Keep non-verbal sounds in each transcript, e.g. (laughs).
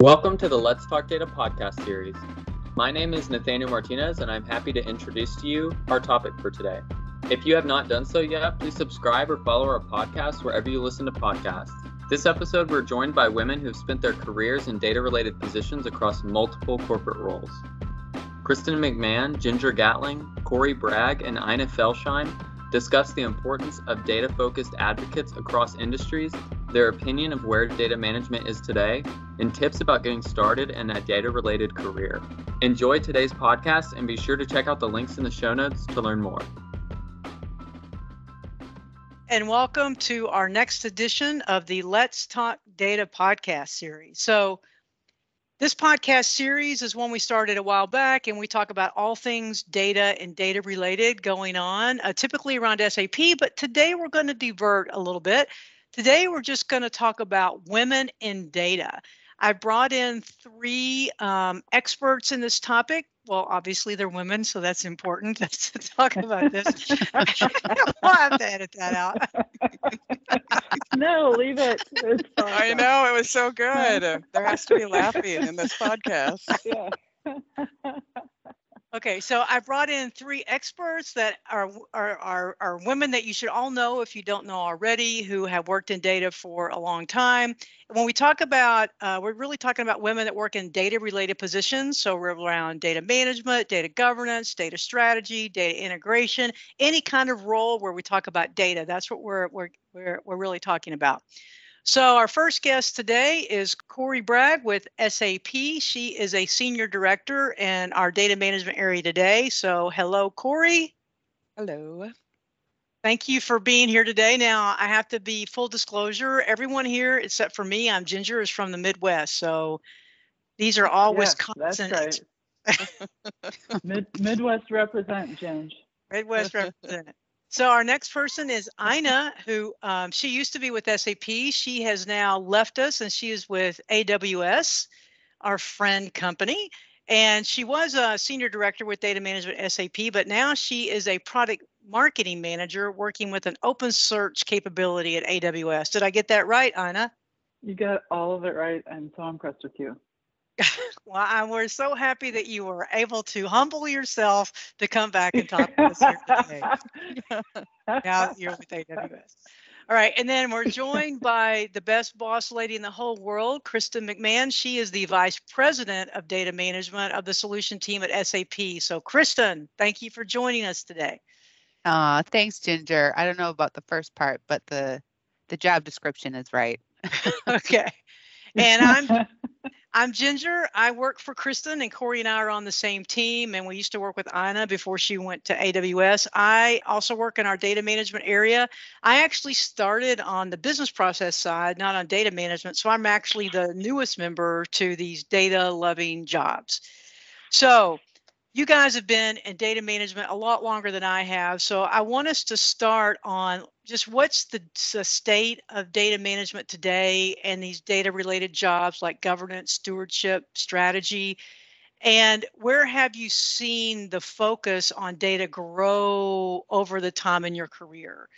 Welcome to the Let's Talk Data podcast series. My name is Nathaniel Martinez, and I'm happy to introduce to you our topic for today. If you have not done so yet, please subscribe or follow our podcast wherever you listen to podcasts. This episode, we're joined by women who've spent their careers in data related positions across multiple corporate roles. Kristen McMahon, Ginger Gatling, Corey Bragg, and Ina Felsheim discuss the importance of data focused advocates across industries, their opinion of where data management is today, and tips about getting started in a data related career. Enjoy today's podcast and be sure to check out the links in the show notes to learn more. And welcome to our next edition of the Let's Talk Data podcast series. So, this podcast series is one we started a while back, and we talk about all things data and data related going on, uh, typically around SAP. But today we're going to divert a little bit. Today we're just going to talk about women in data. I brought in three um, experts in this topic. Well, obviously they're women, so that's important (laughs) to talk about this. (laughs) we'll have to edit that out. (laughs) no, leave it. I know it was so good. There has to be laughing in this podcast. Yeah. Okay, so I brought in three experts that are, are, are, are, women that you should all know if you don't know already, who have worked in data for a long time. When we talk about, uh, we're really talking about women that work in data related positions. So we're around data management, data governance, data strategy, data integration, any kind of role where we talk about data. That's what we're, we're, we're, we're really talking about. So, our first guest today is Corey Bragg with SAP. She is a senior director in our data management area today. So, hello, Corey. Hello. Thank you for being here today. Now, I have to be full disclosure. Everyone here, except for me, I'm Ginger, is from the Midwest. So, these are all yes, Wisconsin. That's right. (laughs) Mid- Midwest represent, Ginger. Midwest represent. So our next person is Ina, who um, she used to be with SAP. She has now left us, and she is with AWS, our friend company. And she was a senior director with data management SAP, but now she is a product marketing manager working with an open search capability at AWS. Did I get that right, Ina? You got all of it right. I'm so impressed with you. (laughs) well, I, we're so happy that you were able to humble yourself to come back and talk to us here today. (laughs) now you're with AWS. All right, and then we're joined by the best boss lady in the whole world, Kristen McMahon. She is the vice president of data management of the solution team at SAP. So, Kristen, thank you for joining us today. Uh, thanks, Ginger. I don't know about the first part, but the the job description is right. (laughs) okay. And I'm I'm Ginger. I work for Kristen, and Corey and I are on the same team. And we used to work with Ina before she went to AWS. I also work in our data management area. I actually started on the business process side, not on data management. So I'm actually the newest member to these data loving jobs. So you guys have been in data management a lot longer than I have. So I want us to start on just what's the, the, state of data management today and these data related jobs like governance, stewardship, strategy. And where have you seen the focus on data grow over the time in your career?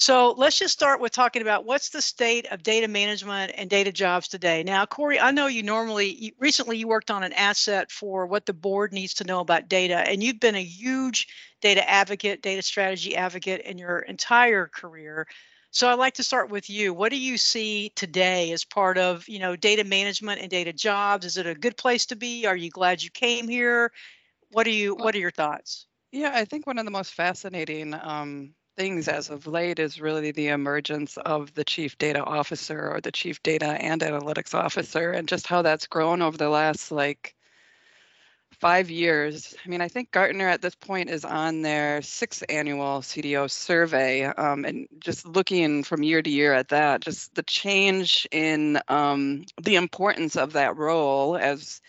So let's just start with talking about what's the state of data management and data jobs today. Now, Corey, I know you normally, recently you worked on an asset for what the board needs to know about data, and you've been a huge data advocate, data strategy advocate in your entire career. So I'd like to start with you. What do you see today as part of, you know, data management and data jobs? Is it a good place to be? Are you glad you came here? What are you? What are your thoughts? Yeah, I think one of the most fascinating um, things as of late is really the emergence of the chief data officer or the chief data and analytics officer and just how that's grown over the last like five years. I mean, I think Gartner at this point is on their sixth annual CDO survey. Um, and just looking from year to year at that, just the change in um, the importance of that role as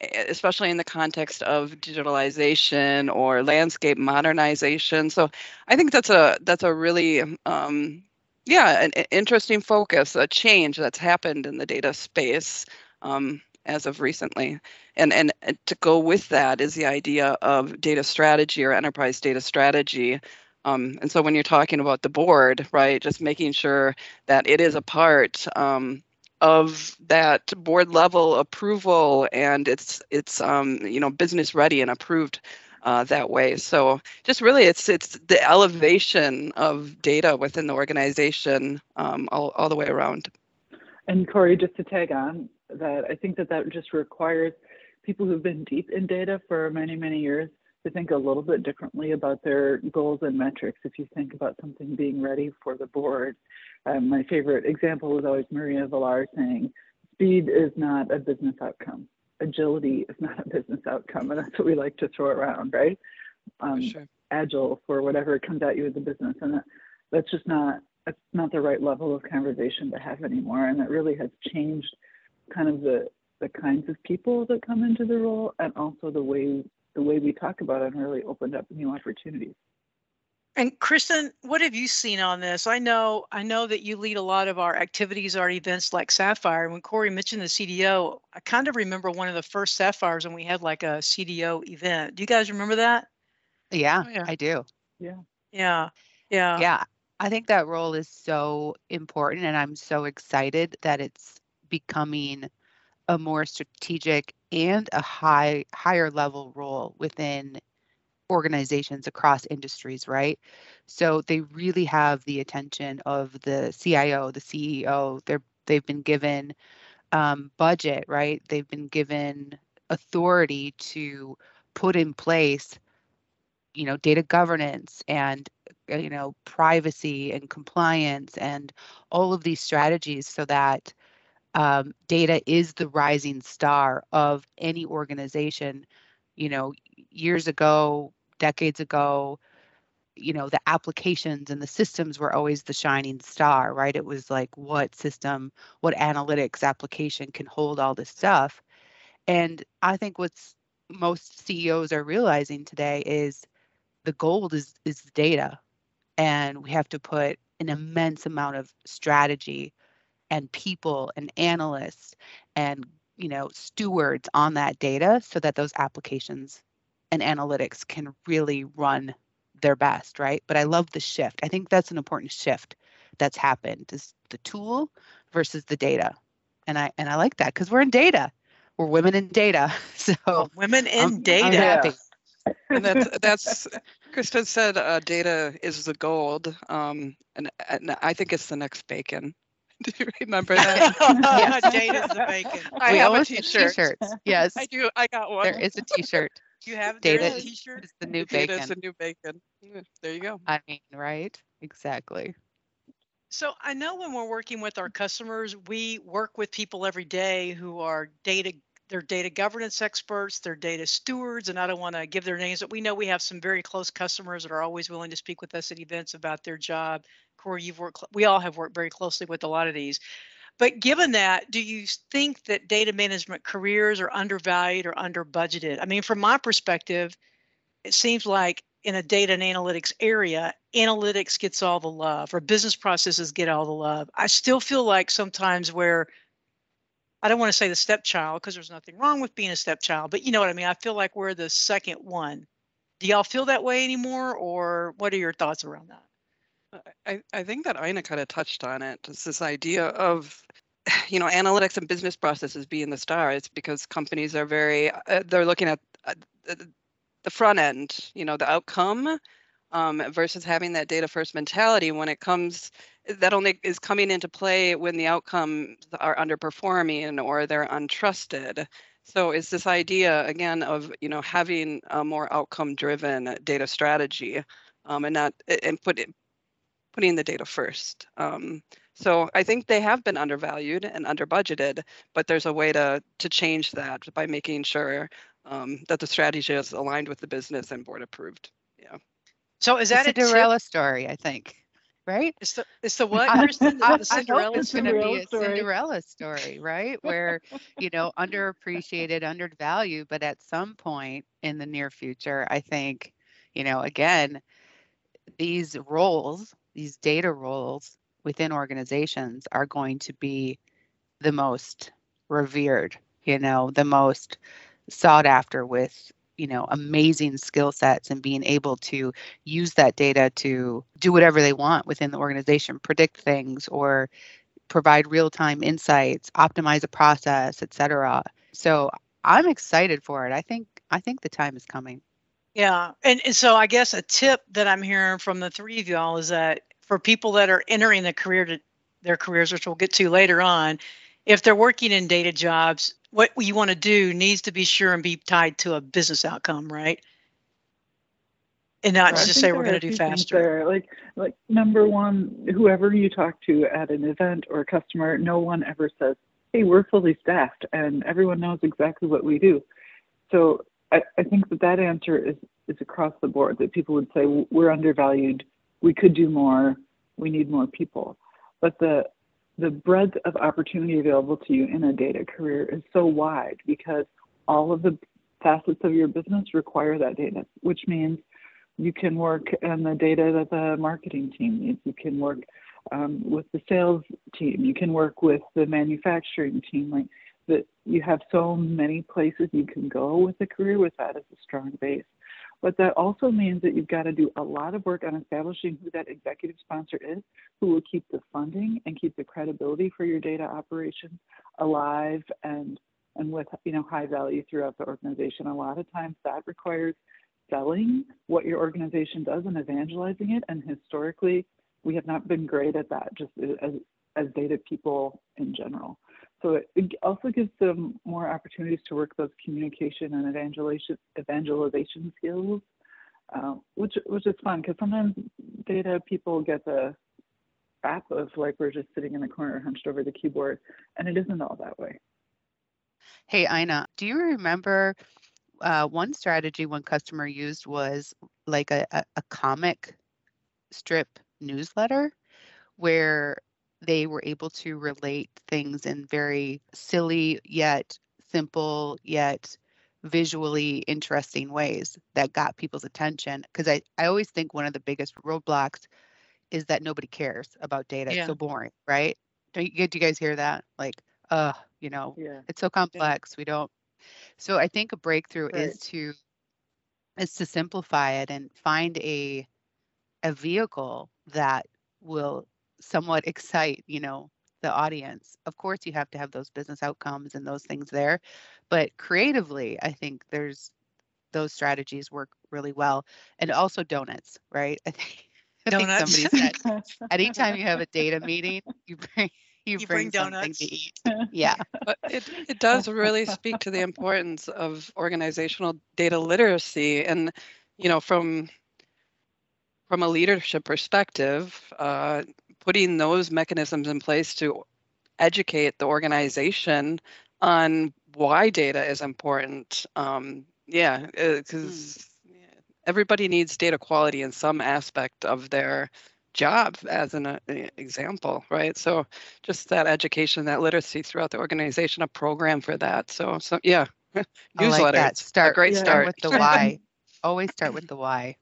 especially in the context of digitalization or landscape modernization. So I think that's a that's a really um, yeah an, interesting focus, a change that's happened in the data space um, as of recently. And, and to go with that is the idea of data strategy or enterprise data strategy. Um, and so when you're talking about the board, right, just making sure that it is a part um, of that board level approval and it's it's um, you know business ready and approved uh, that way. So just really, it's it's the elevation of data within the organization um, all, all the way around. And Corey, just to tag on that, I think that that just requires people who've been deep in data for many many years to think a little bit differently about their goals and metrics. If you think about something being ready for the board, um, my favorite example was always Maria Villar saying, "Speed is not a business outcome." agility is not a business outcome, and that's what we like to throw around, right? Um, sure. Agile for whatever comes at you as a business, and that, that's just not that's not the right level of conversation to have anymore, and that really has changed kind of the the kinds of people that come into the role, and also the way the way we talk about it, really opened up new opportunities. And Kristen, what have you seen on this? I know I know that you lead a lot of our activities, our events like Sapphire. When Corey mentioned the CDO, I kind of remember one of the first Sapphires when we had like a CDO event. Do you guys remember that? Yeah, oh, yeah. I do. Yeah. Yeah. Yeah. Yeah. I think that role is so important and I'm so excited that it's becoming a more strategic and a high higher level role within organizations across industries, right? So they really have the attention of the CIO, the CEO. They're they've been given um, budget, right? They've been given authority to put in place, you know, data governance and uh, you know privacy and compliance and all of these strategies so that um, data is the rising star of any organization you know years ago decades ago, you know, the applications and the systems were always the shining star, right? It was like what system, what analytics application can hold all this stuff. And I think what's most CEOs are realizing today is the gold is is data. And we have to put an immense amount of strategy and people and analysts and you know stewards on that data so that those applications and analytics can really run their best, right? But I love the shift. I think that's an important shift that's happened is the tool versus the data. And I and I like that because we're in data. We're women in data. (laughs) So well, women in I'm, data. I'm happy. and that's that's Kristen said uh, data is the gold. Um, and, and I think it's the next bacon. (laughs) Do you remember that? (laughs) yes. (laughs) Data's the bacon. I we have a t-shirt. T-shirts. Yes. I do. I got one. There is a t-shirt. You have data t-shirt. It's the new bacon. Data is the new bacon. There you go. I mean, right? Exactly. So I know when we're working with our customers, we work with people every day who are data they're data governance experts, they're data stewards, and I don't want to give their names, but we know we have some very close customers that are always willing to speak with us at events about their job. Corey, you've worked, we all have worked very closely with a lot of these. But given that, do you think that data management careers are undervalued or under budgeted? I mean, from my perspective, it seems like in a data and analytics area, analytics gets all the love or business processes get all the love. I still feel like sometimes where I don't want to say the stepchild because there's nothing wrong with being a stepchild, but you know what I mean? I feel like we're the second one. Do y'all feel that way anymore or what are your thoughts around that? I, I think that Ina kind of touched on it. It's this idea of, (sighs) you know, analytics and business processes being the stars because companies are very, uh, they're looking at uh, the front end, you know, the outcome um, versus having that data first mentality when it comes, that only is coming into play when the outcomes are underperforming or they're untrusted. So it's this idea again of you know having a more outcome driven data strategy um, and not and put it, putting the data first. Um, so I think they have been undervalued and under budgeted, but there's a way to to change that by making sure um, that the strategy is aligned with the business and board approved. Yeah. So is that it's a Cinderella story? I think, right? It's the it's the what? I, the going to be a story. Cinderella story, right? Where (laughs) you know underappreciated, undervalued, but at some point in the near future, I think, you know, again, these roles these data roles within organizations are going to be the most revered, you know, the most sought after with you know amazing skill sets and being able to use that data to do whatever they want within the organization predict things or provide real-time insights, optimize a process, etc. So I'm excited for it. I think I think the time is coming. Yeah. And, and so I guess a tip that I'm hearing from the three of y'all is that for people that are entering the career to their careers, which we'll get to later on, if they're working in data jobs, what you want to do needs to be sure and be tied to a business outcome, right? And not Right. Just say we're going to do faster. there. Like, like number one, whoever you talk to at an event or a customer, no one ever says, "Hey, we're fully staffed," and everyone knows exactly what we do. So I, I think that that answer is is across the board. That people would say we're undervalued, we could do more, we need more people. But the the breadth of opportunity available to you in a data career is so wide because all of the facets of your business require that data, which means you can work in the data that the marketing team needs. You can work um, with the sales team. You can work with the manufacturing team. Like that, you have so many places you can go with a career with that as a strong base. But that also means that you've got to do a lot of work on establishing who that executive sponsor is, who will keep the funding and keep the credibility for your data operations alive and and with you know high value throughout the organization. A lot of times that requires selling what your organization does and evangelizing it. And historically, we have not been great at that, just as, as data people in general. So it, also gives them more opportunities to work those communication and evangelization evangelization skills, uh, which which is fun because sometimes data people get the rap of like we're just sitting in the corner hunched over the keyboard, and it isn't all that way. Hey, Ina, do you remember uh, one strategy one customer used was like a, a, a comic strip newsletter where they were able to relate things in very silly yet simple yet visually interesting ways that got people's attention. Because I, I always think one of the biggest roadblocks is that nobody cares about data. Yeah. it's so boring right? Do you, do you guys hear that? Like uh you know? Yeah. it's so complex. We don't so i think a breakthrough Right. is to is to simplify it and find a a vehicle that will somewhat excite you know the audience of course you have to have those business outcomes and those things there but creatively i think there's those strategies work really well and also donuts right (laughs) i think I think Donuts. somebody said anytime you have a data meeting you bring you, You bring, bring donuts. to eat (laughs) yeah But it, it does really speak to the importance of organizational data literacy and you know from from a leadership perspective uh, putting those mechanisms in place to educate the organization on why data is important um, yeah because everybody needs data quality in some aspect of their job as an uh, example right so just that education, that literacy throughout the organization, a program for that. So, so yeah, (laughs) I newsletter. like that start a great Yeah. start. with the why (laughs) always start with the why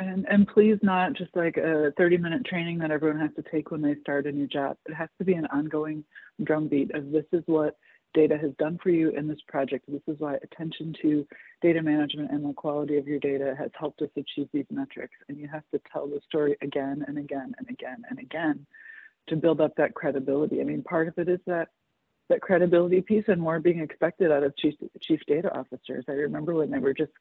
And and please not just like a 30 minute training that everyone has to take when they start a new job. It has to be an ongoing drumbeat of this is what data has done for you in this project. This is why attention to data management and the quality of your data has helped us achieve these metrics. And you have to tell the story again and again and again and again to build up that credibility. I mean, part of it is that that credibility piece and more being expected out of chief chief data officers. I remember when they were just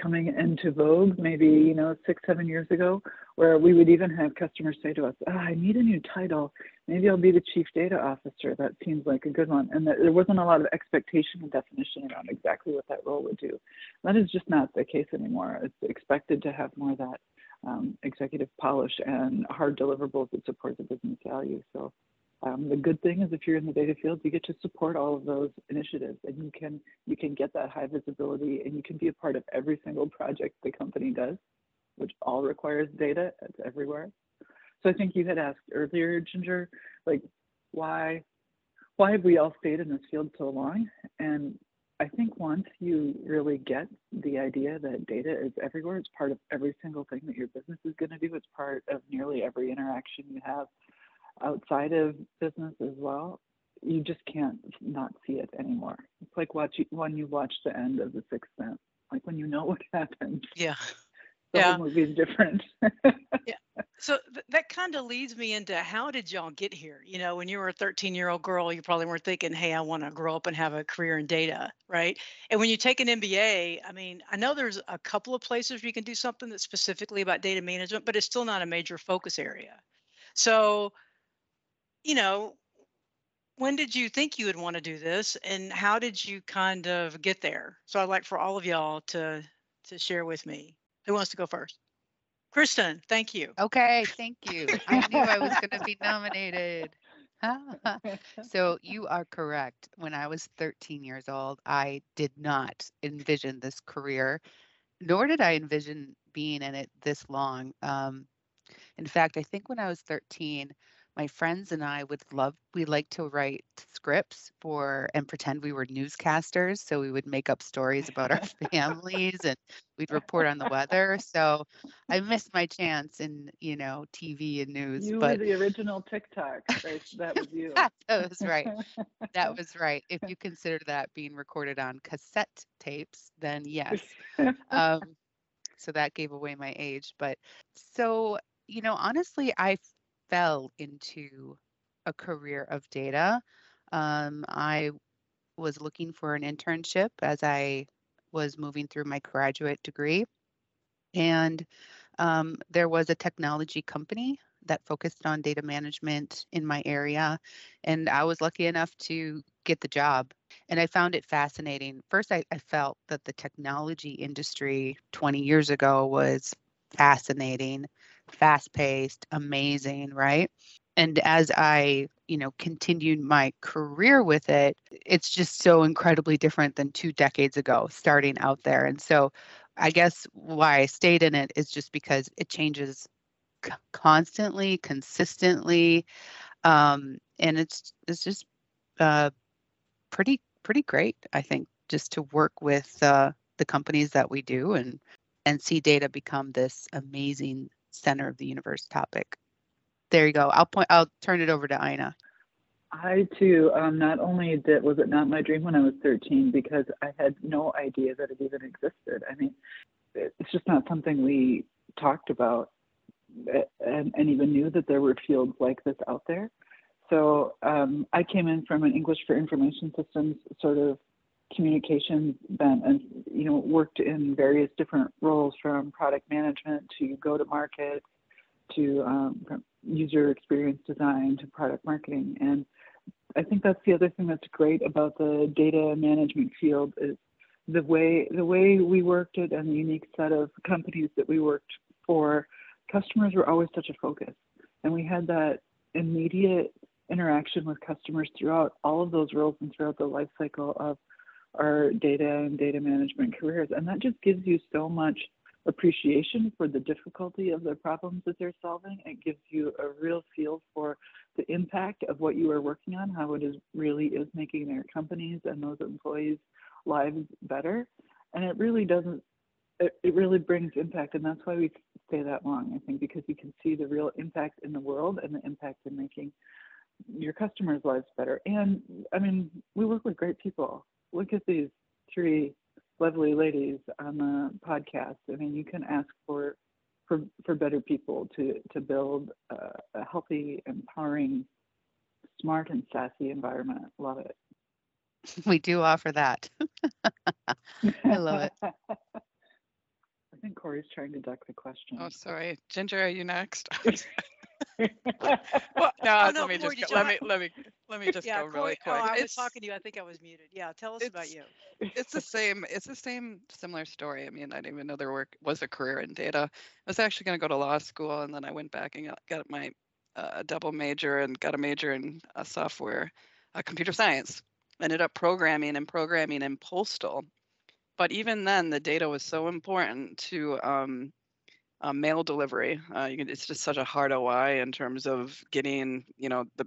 coming into vogue, maybe you know six seven years ago, where we would even have customers say to us, oh, "I need a new title. Maybe I'll be the chief data officer. That seems like a good one." And there wasn't a lot of expectation and definition around exactly what that role would do. That is just not the case anymore. It's expected to have more of that um, executive polish and hard deliverables that support the business value. So um, the good thing is if you're in the data field, you get to support all of those initiatives and you can you can get that high visibility and you can be a part of every single project the company does, which all requires data. It's everywhere. So I think you had asked earlier, Ginger, like why why have we all stayed in this field so long? And I think once you really get the idea that data is everywhere, it's part of every single thing that your business is going to do. It's part of nearly every interaction you have outside of business as well. You just can't not see it anymore. It's like watch when you watch the end of The Sixth Sense. Like when you know what (laughs) happens, Yeah. the Yeah. whole movie is different. Yeah. So th- that kind of leads me into how did y'all get here? You know, when you were a 13 year old girl, you probably weren't thinking, hey, I want to grow up and have a career in data, right? And when you take an MBA, I mean, I know there's a couple of places where you can do something that's specifically about data management, but it's still not a major focus area. So, you know, when did you think you would want to do this and how did you kind of get there? So I'd like for all of y'all to to share with me. Who wants to go first? Kristen, thank you. Okay, thank you. I knew I was going to be (laughs) nominated. (laughs) so you are correct. When I was 13 years old, I did not envision this career, nor did I envision being in it this long. Um, in fact, I think when I was 13, my friends and I would love, we like to write scripts for and pretend we were newscasters. So we would make up stories about our (laughs) families and we'd report on the weather. So I missed my chance in, you know, TV and news. You but were the original TikTok. Right? That was you. (laughs) that was right. That (laughs) was right. If you consider that being recorded on cassette tapes, then yes. Um, so that gave away my age. But so, you know, honestly, I fell into a career of data. Um, I was looking for an internship as I was moving through my graduate degree. And um, there was a technology company that focused on data management in my area. And I was lucky enough to get the job. And I found it fascinating. First, I, I felt that the technology industry 20 years ago was fascinating, fast paced, amazing, right? And as I, you know, continued my career with it, it's just so incredibly different than two decades ago starting out there. And so I guess why I stayed in it is just because it changes constantly, consistently, um, and it's it's just uh, pretty pretty great. I think just to work with uh, the companies that we do and and see data become this amazing center of the universe topic. There you go. I'll point. I'll turn it over to Ina. I too, um, not only did was it not my dream when I was 13 because I had no idea that it even existed. I mean, it's just not something we talked about and, and even knew that there were fields like this out there. So um, I came in from an English for Information Systems sort of communications bent and you know worked in various different roles from product management to go to market to um, user experience design to product marketing. And i think that's the other thing that's great about the data management field is the way the way we worked it and the unique set of companies that we worked for customers were always such a focus. And we had that immediate interaction with customers throughout all of those roles and throughout the life cycle of our data and data management careers. And that just gives you so much appreciation for the difficulty of the problems that they're solving. It gives you a real feel for the impact of what you are working on, how it is really is making their companies and those employees' lives better. And it really doesn't it, it really brings impact and that's why we stay that long, I think, because you can see the real impact in the world and the impact in making your customers' lives better. And I mean, we work with great people look at these three lovely ladies on the podcast. I mean, you can ask for for for better people to to build a, a healthy, empowering, smart, and sassy environment. Love it. (laughs) We do offer that. (laughs) I love it. (laughs) I think Corey's trying to duck the question. Oh, sorry. Ginger, are you next? (laughs) well, no, Oh, no, let me Corey, just go, let me let me let me (laughs) just yeah, go Corey, really quick. oh, I was talking to you. I think I was muted. Yeah, tell us about you. it's the same it's the same similar story i mean i didn't even know there were, was a career in data i was actually going to go to law school and then i went back and got, got my uh, double major and got a major in uh, software uh, computer science ended up programming and programming in postal but even then the data was so important to um, uh, mail delivery uh, can, it's just such a hard ROI in terms of getting you know the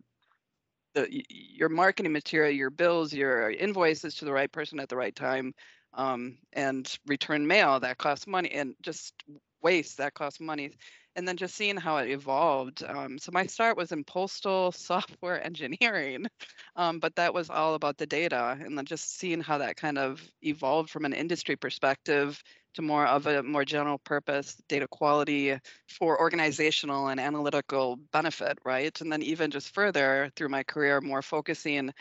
the your marketing material, your bills, your invoices to the right person at the right time, um, and return mail that costs money, and just waste that costs money, and then just seeing how it evolved. Um, so my start was in postal (laughs) software engineering, um, but that was all about the data, and then just seeing how that kind of evolved from an industry perspective to more of a more general purpose data quality for organizational and analytical benefit, right? And then even just further through my career, more focusing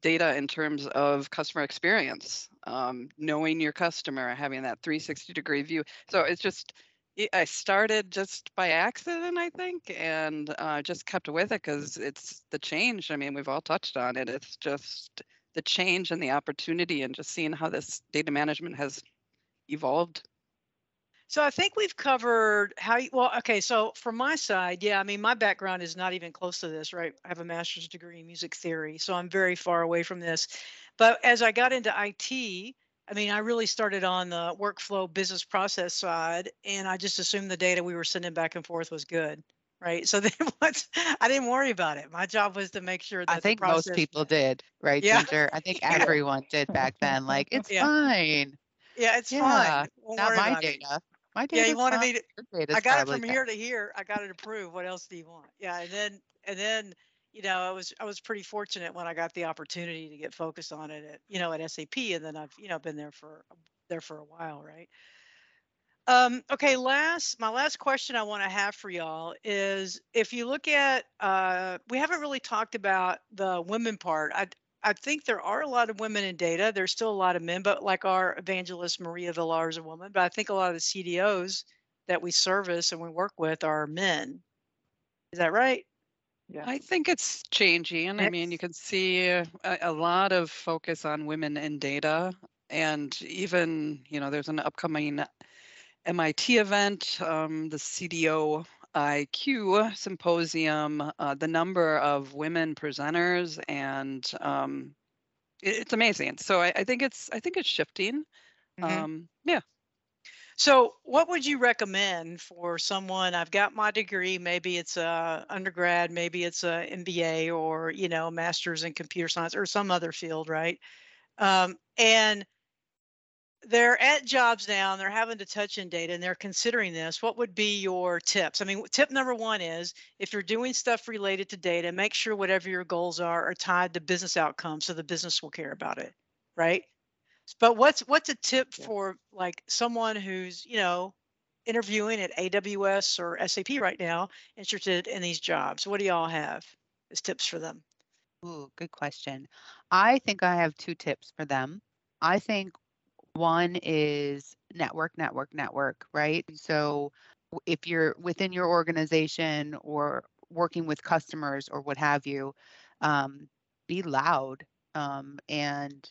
data in terms of customer experience, um, knowing your customer, having that 360 degree view. So it's just, I started just by accident, I think, and uh, just kept with it because it's the change. I mean, we've all touched on it. It's just the change and the opportunity, and just seeing how this data management has evolved. So I think we've covered how you, well, okay. So from my side, yeah, I mean, my background is not even close to this, right? I have a master's degree in music theory, so I'm very far away from this. But as I got into IT, I mean, I really started on the workflow business process side, and I just assumed the data we were sending back and forth was good, right? So (laughs) then once I didn't worry about it. My job was to make sure that I think most people did, right, Yeah. Ginger? I think (laughs) everyone did back then. Like, (laughs) it's Yeah. fine. Yeah, it's Yeah, fine. Won't Not my about it. data. My Yeah, data. you wanted me to. I got it from better. here to here. I got it approved. What else do you want? Yeah, and then and then you know I was I was pretty fortunate when I got the opportunity to get focused on it at you know at SAP, and then I've you know been there for there for a while, right? Um, okay, last my last question I want to have for y'all is if you look at uh, we haven't really talked about the women part. I I think there are a lot of women in data. There's still a lot of men, but like our evangelist Maria Villar is a woman. But I think a lot of the CDOs that we service and we work with are men. Is that right? Yeah. I think it's changing. I mean, you can see a, a lot of focus on women in data, and even you know, there's an upcoming MIT event, um, the CDO IQ symposium. Uh, the number of women presenters, and um, it- it's amazing. So I, I think it's I think it's shifting. Mhm. Um, yeah. So, what would you recommend for someone? I've got my degree. Maybe it's a undergrad, maybe it's a MBA, or you know, master's in computer science, or some other field, right? Um, and they're at jobs now, and they're having to touch in data, and they're considering this. What would be your tips? I mean, tip number one is if you're doing stuff related to data, make sure whatever your goals are are tied to business outcomes, so the business will care about it, right? But what's what's a tip for like someone who's you know interviewing at AWS or SAP right now, interested in these jobs? What do y'all have as tips for them? Ooh, good question. I think I have two tips for them. I think one is network, network, network, right? So if you're within your organization or working with customers or what have you, um, be loud um, and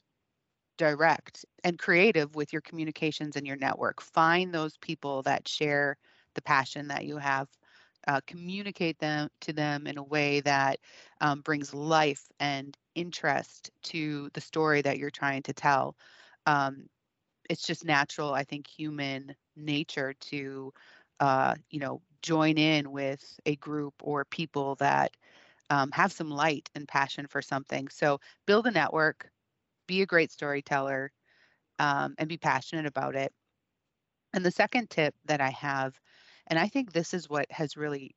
direct and creative with your communications and your network. Find those people that share the passion that you have. Uh, communicate them to them in a way that um, brings life and interest to the story that you're trying to tell. Um, it's just natural, I think, human nature to, uh, you know, join in with a group or people that um, have some light and passion for something. So build a network, be a great storyteller, um, and be passionate about it. And the second tip that I have, and I think this is what has really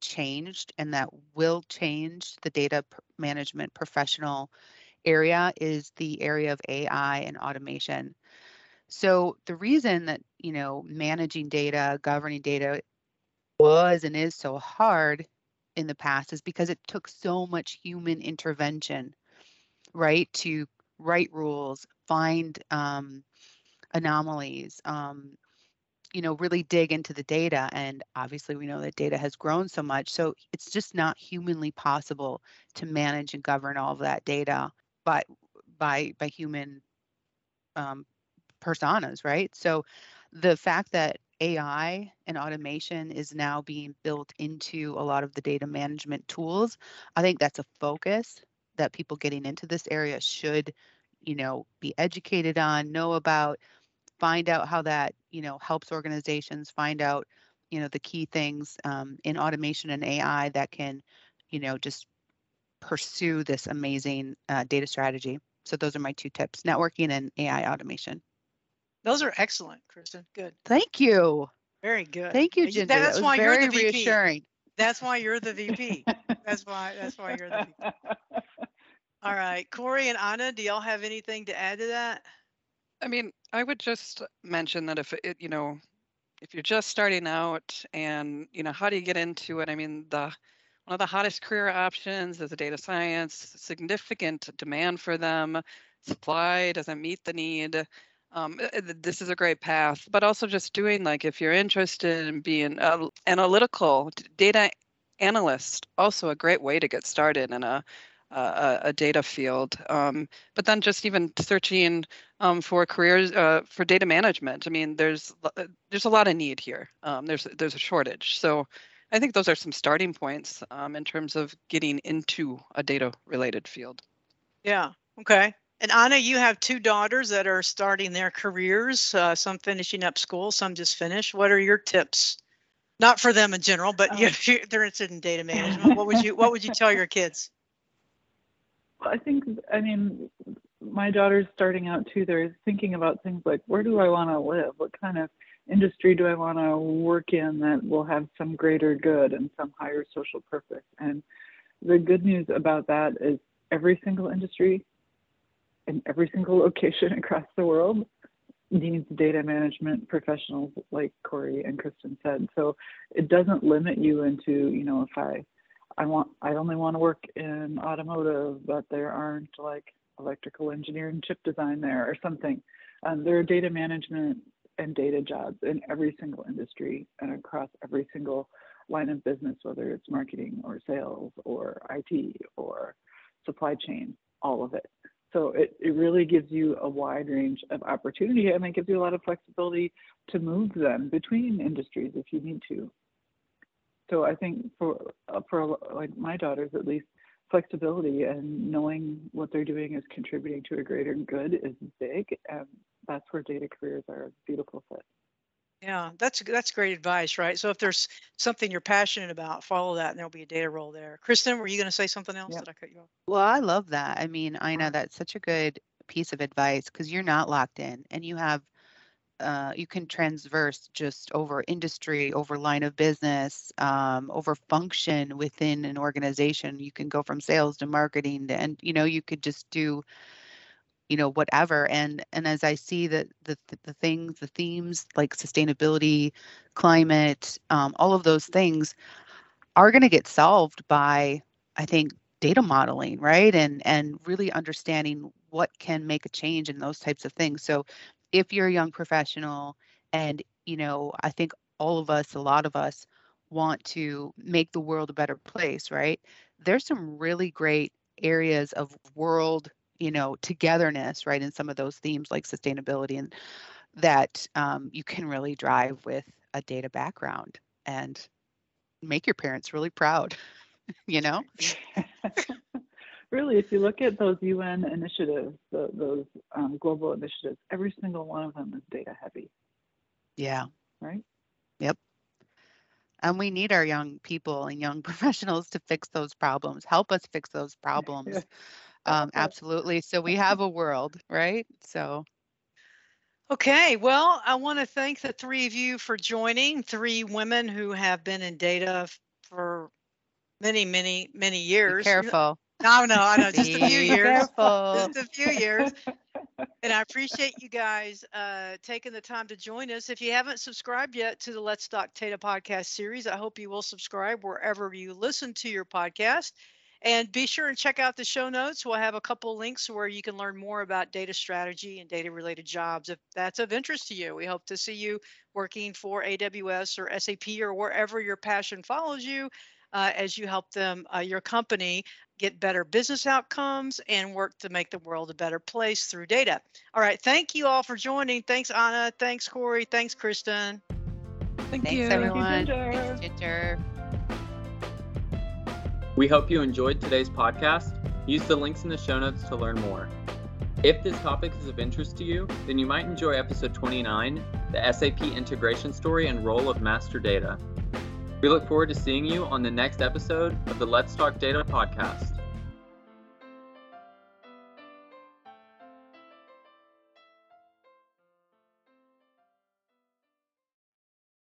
changed and that will change the data management professional area is the area of AI and automation. So the reason that, you know, managing data, governing data was and is so hard in the past is because it took so much human intervention, right, to write rules, find um, anomalies, um, you know, really dig into the data. And obviously, we know that data has grown so much. So it's just not humanly possible to manage and govern all of that data but by by human um, personas, right? So the fact that AI and automation is now being built into a lot of the data management tools, I think that's a focus that people getting into this area should, you know, be educated on, know about, find out how that, you know, helps organizations find out, you know, the key things um, in automation and AI that can, you know, just pursue this amazing uh, data strategy. So those are my two tips: networking and AI automation. Those are excellent, Kristen. Good, Thank you, very good. thank you, Yeah, Ginger. That's that why very you're the VP. reassuring. That's why you're the VP. (laughs) That's why. That's why you're the VP. All right, Corey and Anna, do y'all have anything to add to that? I mean, I would just mention that if it, you know, if you're just starting out and, you know, how do you get into it? I mean, the one of the hottest career options is a data science, significant demand for them, supply doesn't meet the need. Um, uh, this is a great path, but also just doing like if you're interested in being uh, analytical data analyst, also a great way to get started in a a, a data field. Um, but then just even searching um, for careers uh, for data management. I mean, there's uh, there's a lot of need here. Um, there's there's a shortage. So I think those are some starting points um, in terms of getting into a data related field. Yeah. Okay. And Anna, you have two daughters that are starting their careers, uh, some finishing up school, some just finished. What are your tips? Not for them in general, but um, if (laughs) they're interested in data management, what would you what would you tell your kids? I think, I mean, my daughter's starting out too. They're thinking about things like, where do I want to live? What kind of industry do I want to work in that will have some greater good and some higher social purpose? And the good news about that is every single industry in every single location (laughs) across the world needs data management professionals like Corey and Kristen said. So it doesn't limit you into, you know, if I I want I only want to work in automotive, but there aren't like electrical engineering chip design there or something. Um, there are data management and data jobs in every single industry and across every single line of business, whether it's marketing or sales or IT or supply chain, all of it. So it, it really gives you a wide range of opportunity and it gives you a lot of flexibility to move them between industries if you need to so I think for uh, for like my daughters at least, flexibility and knowing what they're doing is contributing to a greater good is big, and that's where data careers are a beautiful fit. Yeah, that's that's great advice, right? So if there's something you're passionate about, follow that, and there'll be a data role there. Kristen, were you going to say something else? Did I cut you off? Well, I love that. I mean, I know that's such a good piece of advice because you're not locked in, and you have uh, you can transverse just over industry, over line of business, um, over function within an organization. You can go from sales to marketing, to, and you know you could just do, you know, whatever. And and as I see that the, the things, the themes like sustainability, climate, um, all of those things are going to get solved by, I think, data modeling, right? And and really understanding what can make a change in those types of things. So if you're a young professional and you know i think all of us a lot of us want to make the world a better place right there's some really great areas of world you know togetherness right in some of those themes like sustainability and that um, you can really drive with a data background and make your parents really proud (laughs) you know (laughs) really, if you look at those UN initiatives, the, those um, global initiatives, every single one of them is data heavy. Yeah. Right? Yep. And we need our young people and young (laughs) professionals to fix those problems, help us fix those problems. Um, absolutely. So we (laughs) have a world, right? So. Okay, well, I want to thank the three of you for joining. Three women who have been in data for many, many, many years. Be careful. No, no, I know, just a few years. Careful. Just a few years. (laughs) And I appreciate you guys uh, taking the time to join us. If you haven't subscribed yet to the Let's Talk Data podcast series, I hope you will subscribe wherever you listen to your podcast. And be sure and check out the show notes. We'll have a couple links where you can learn more about data strategy and data related jobs if that's of interest to you. We hope to see you working for AWS or SAP or wherever your passion follows you uh, as you help them, uh, your company, get better business outcomes and work to make the world a better place through data. All right. Thank you all for joining. Thanks, Anna. Thanks, Corey. Thanks, Kristen. Thank Thanks, you. everyone. Thanks, Ginger. We hope you enjoyed today's podcast. Use the links in the show notes to learn more. If this topic is of interest to you, then you might enjoy episode 29, the SAP integration story and role of master data. We look forward to seeing you on the next episode of the Let's Talk Data podcast.